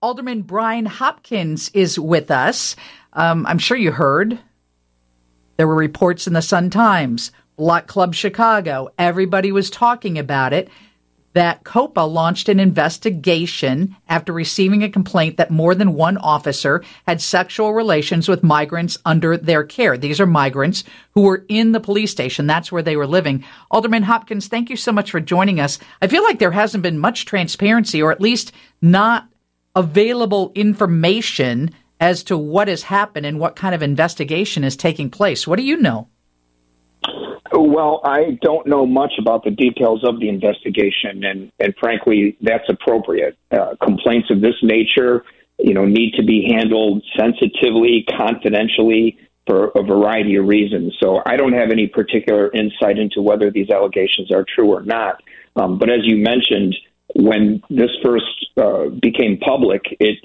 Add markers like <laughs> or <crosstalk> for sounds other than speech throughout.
Alderman Brian Hopkins is with us. Um, I'm sure you heard. There were reports in the Sun Times, Block Club Chicago. Everybody was talking about it that COPA launched an investigation after receiving a complaint that more than one officer had sexual relations with migrants under their care. These are migrants who were in the police station. That's where they were living. Alderman Hopkins, thank you so much for joining us. I feel like there hasn't been much transparency or at least not available information as to what has happened and what kind of investigation is taking place. What do you know? Well, I don't know much about the details of the investigation, and, and frankly, that's appropriate. Uh, complaints of this nature, you know, need to be handled sensitively, confidentially, for a variety of reasons. So I don't have any particular insight into whether these allegations are true or not. Um, but as you mentioned, when this first uh, became public, it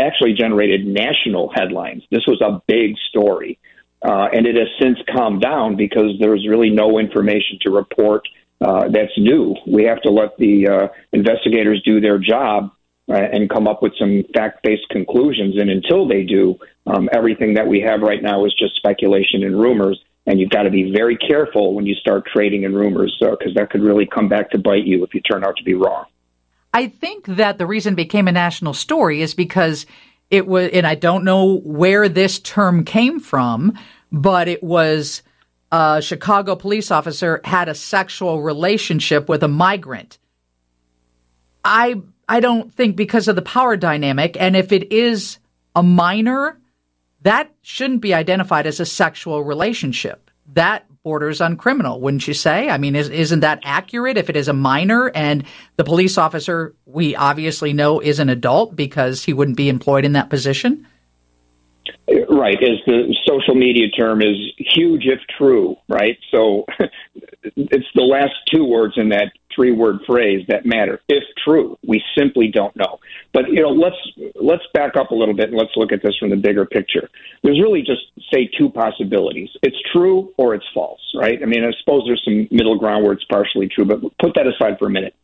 actually generated national headlines. This was a big story. Uh, and it has since calmed down because there's really no information to report uh, that's new. We have to let the uh, investigators do their job uh, and come up with some fact based conclusions. And until they do, um, everything that we have right now is just speculation and rumors. And you've got to be very careful when you start trading in rumors because uh, that could really come back to bite you if you turn out to be wrong. I think that the reason it became a national story is because it was, and I don't know where this term came from, but it was a Chicago police officer had a sexual relationship with a migrant. I I don't think because of the power dynamic, and if it is a minor, that shouldn't be identified as a sexual relationship. That borders on criminal, wouldn't you say? I mean, is, isn't that accurate if it is a minor and the police officer we obviously know is an adult because he wouldn't be employed in that position? Right, as the social media term is huge if true, right? So <laughs> it's the last two words in that three word phrase that matter. If true, we simply don't know. But you know, let's let's back up a little bit and let's look at this from the bigger picture. There's really just say two possibilities. It's true or it's false, right? I mean, I suppose there's some middle ground where it's partially true, but put that aside for a minute.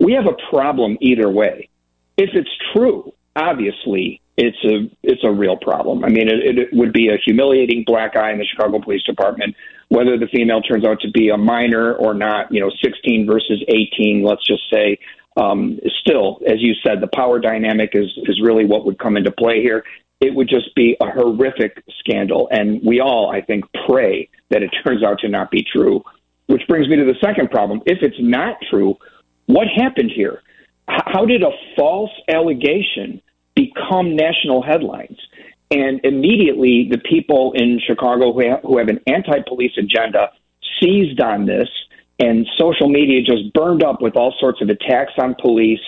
We have a problem either way. If it's true, obviously it's a it's a real problem. I mean, it, it would be a humiliating black eye in the Chicago Police Department whether the female turns out to be a minor or not. You know, 16 versus 18. Let's just say. Um, still, as you said, the power dynamic is is really what would come into play here. It would just be a horrific scandal, and we all, I think, pray that it <laughs> turns out to not be true. Which brings me to the second problem. If it's not true, what happened here? How did a false allegation become national headlines. And immediately, the people in Chicago who have, who have an anti police agenda seized on this, and social media just burned up with all sorts of attacks on police,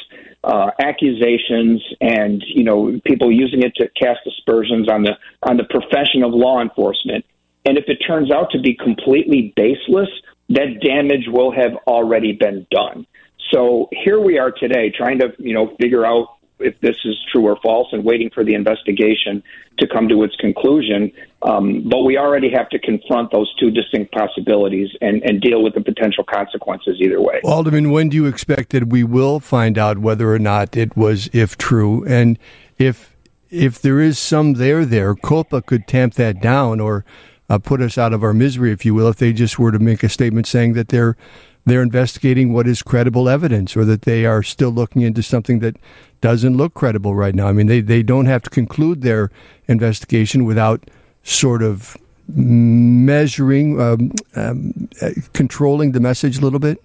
uh, accusations, and you know people using it to cast aspersions on the on the profession of law enforcement. And if it turns out to be completely baseless, that damage will have already been done. So here we are today, trying to you know figure out if this is true or false and waiting for the investigation to come to its conclusion. Um, but we already have to confront those two distinct possibilities and, and deal with the potential consequences either way. Alderman, when do you expect that we will find out whether or not it was, if true, and if if there is some there there, COPA could tamp that down or uh, put us out of our misery, if you will, if they just were to make a statement saying that they're they're investigating what is credible evidence or that they are still looking into something that doesn't look credible right now. I mean, they, they don't have to conclude their investigation without sort of measuring, um, um, uh, controlling the message a little bit?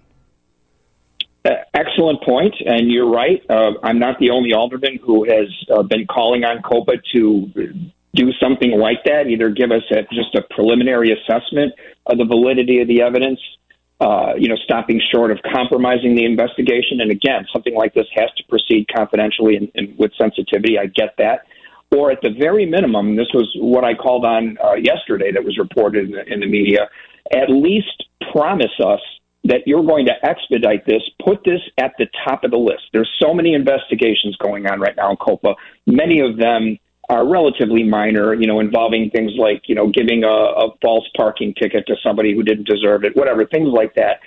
Excellent point, and you're right. Uh, I'm not the only alderman who has uh, been calling on COPA to do something like that, either give us a, just a preliminary assessment of the validity of the evidence uh, you know, stopping short of compromising the investigation. And again, something like this has to proceed confidentially and, and with sensitivity. I get that. Or at the very minimum, this was what I called on uh, yesterday that was reported in the, in the media. At least promise us that you're going to expedite this, put this at the top of the list. There's so many investigations going on right now in COPA, many of them are relatively minor, you know, involving things like, you know, giving a, a false parking ticket to somebody who didn't deserve it, whatever, things like that.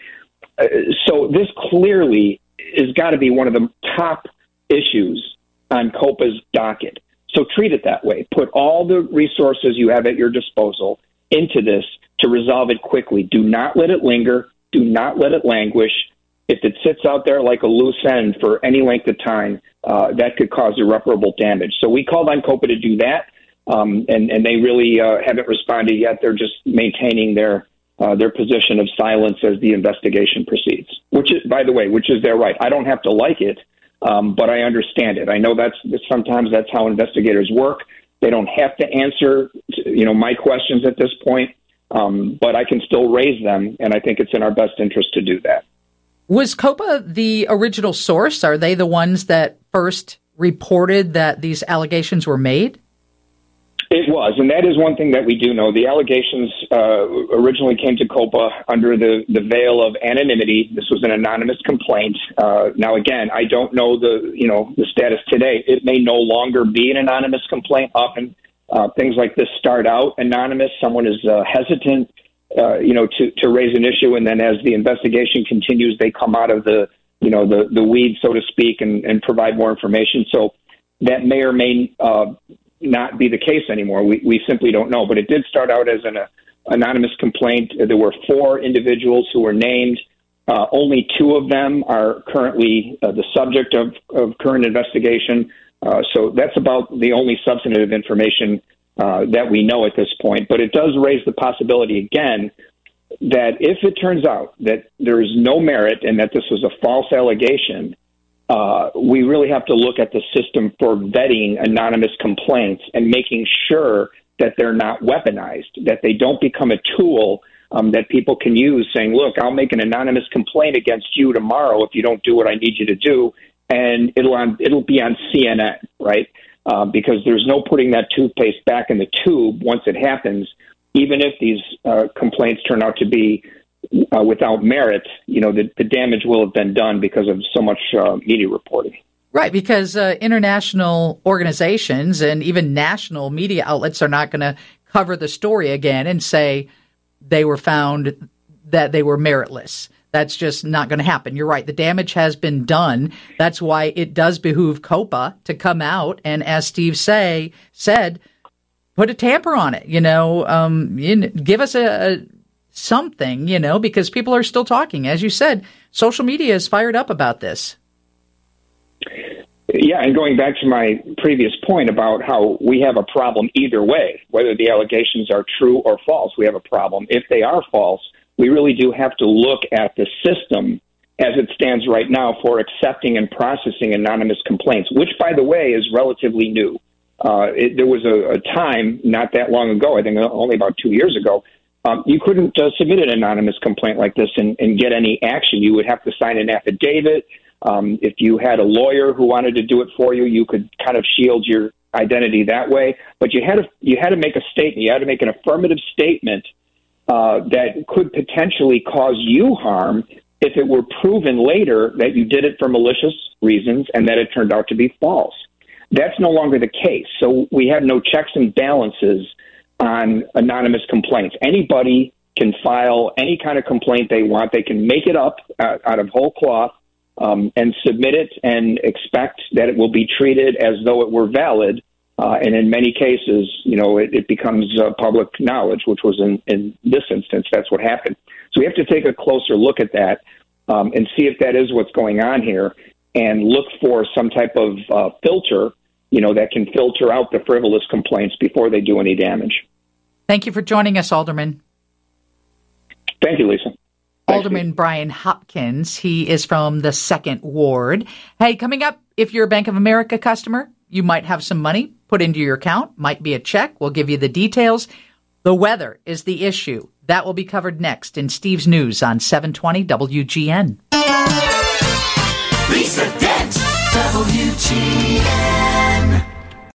Uh, so this clearly has got to be one of the top issues on COPA's docket. So treat it that way. Put all the resources you have at your disposal into this to resolve it quickly. Do not let it linger. Do not let it languish. If it sits out there like a loose end for any length of time, uh, that could cause irreparable damage. So we called on COPA to do that, um, and, and they really uh, haven't responded yet. They're just maintaining their uh, their position of silence as the investigation proceeds. Which, is, by the way, which is their right. I don't have to like it, um, but I understand it. I know that's sometimes that's how investigators work. They don't have to answer, you know, my questions at this point, um, but I can still raise them, and I think it's in our best interest to do that. Was COPA the original source? Are they the ones that first reported that these allegations were made? It was, and that is one thing that we do know. The allegations uh, originally came to COPA under the, the veil of anonymity. This was an anonymous complaint. Uh, now, again, I don't know the you know the status today. It may no longer be an anonymous complaint. Often, uh, things like this start out anonymous. Someone is uh, hesitant, uh, you know, to to raise an issue, and then as the investigation continues, they come out of the you know the the weed, so to speak, and, and provide more information. So that may or may uh, not be the case anymore. We, we simply don't know. But it did start out as an uh, anonymous complaint. There were four individuals who were named. Uh, only two of them are currently uh, the subject of, of current investigation. Uh, so that's about the only substantive information uh, that we know at this point. But it does raise the possibility again that if it turns out that there is no merit and that this was a false allegation, uh, we really have to look at the system for vetting anonymous complaints and making sure that they're not weaponized, that they don't become a tool um, that people can use saying, look, I'll make an anonymous complaint against you tomorrow if you don't do what I need you to do. And it'll on, it'll be on CNN, right? Uh, because there's no putting that toothpaste back in the tube once it happens, even if these uh, complaints turn out to be uh, without merit, you know, the, the, damage will have been done because of so much uh, media reporting. Right, because uh, international organizations and even national media outlets are not going to cover the story again and say they were found that they were meritless. That's just not going to happen. You're right. The damage has been done. That's why it does behoove COPA to come out and, as Steve say said, put a tamper on it. You know, um, give us a, a something, you know, because people are still talking. As you said, social media is fired up about this. Yeah, and going back to my previous point about how we have a problem either way, whether the allegations are true or false, we have a problem. If they are false, we really do have to look at the system as it stands right now for accepting and processing anonymous complaints, which, by the way, is relatively new. Uh, it, there was a, a time not that long ago, I think only about two years ago, um, you couldn't uh, submit an anonymous complaint like this and, and, get any action. You would have to sign an affidavit. Um, if you had a lawyer who wanted to do it for you, you could kind of shield your identity that way. But you had to you had to make a statement. You had to make an affirmative statement uh, that could potentially cause you harm if it were proven later that you did it for malicious reasons and that it turned out to be false. That's no longer the case. So we have no checks and balances on anonymous complaints. Anybody can file any kind of complaint they want. They can make it up uh, out of whole cloth um, and submit it and expect that it will be treated as though it were valid. Uh, and in many cases, you know, it, it becomes uh, public knowledge, which was in, in this instance, that's what happened. So we have to take a closer look at that um, and see if that is what's going on here and look for some type of uh, filter you know, that can filter out the frivolous complaints before they do any damage. Thank you for joining us, Alderman. Thank you, Lisa. Alderman Brian Hopkins. He is from the second ward. Hey, coming up, if you're a Bank of America customer, you might have some money put into your account, might be a check. We'll give you the details. The weather is the issue. That will be covered next in Steve's News on 720 WGN. Lisa Dent, WGN.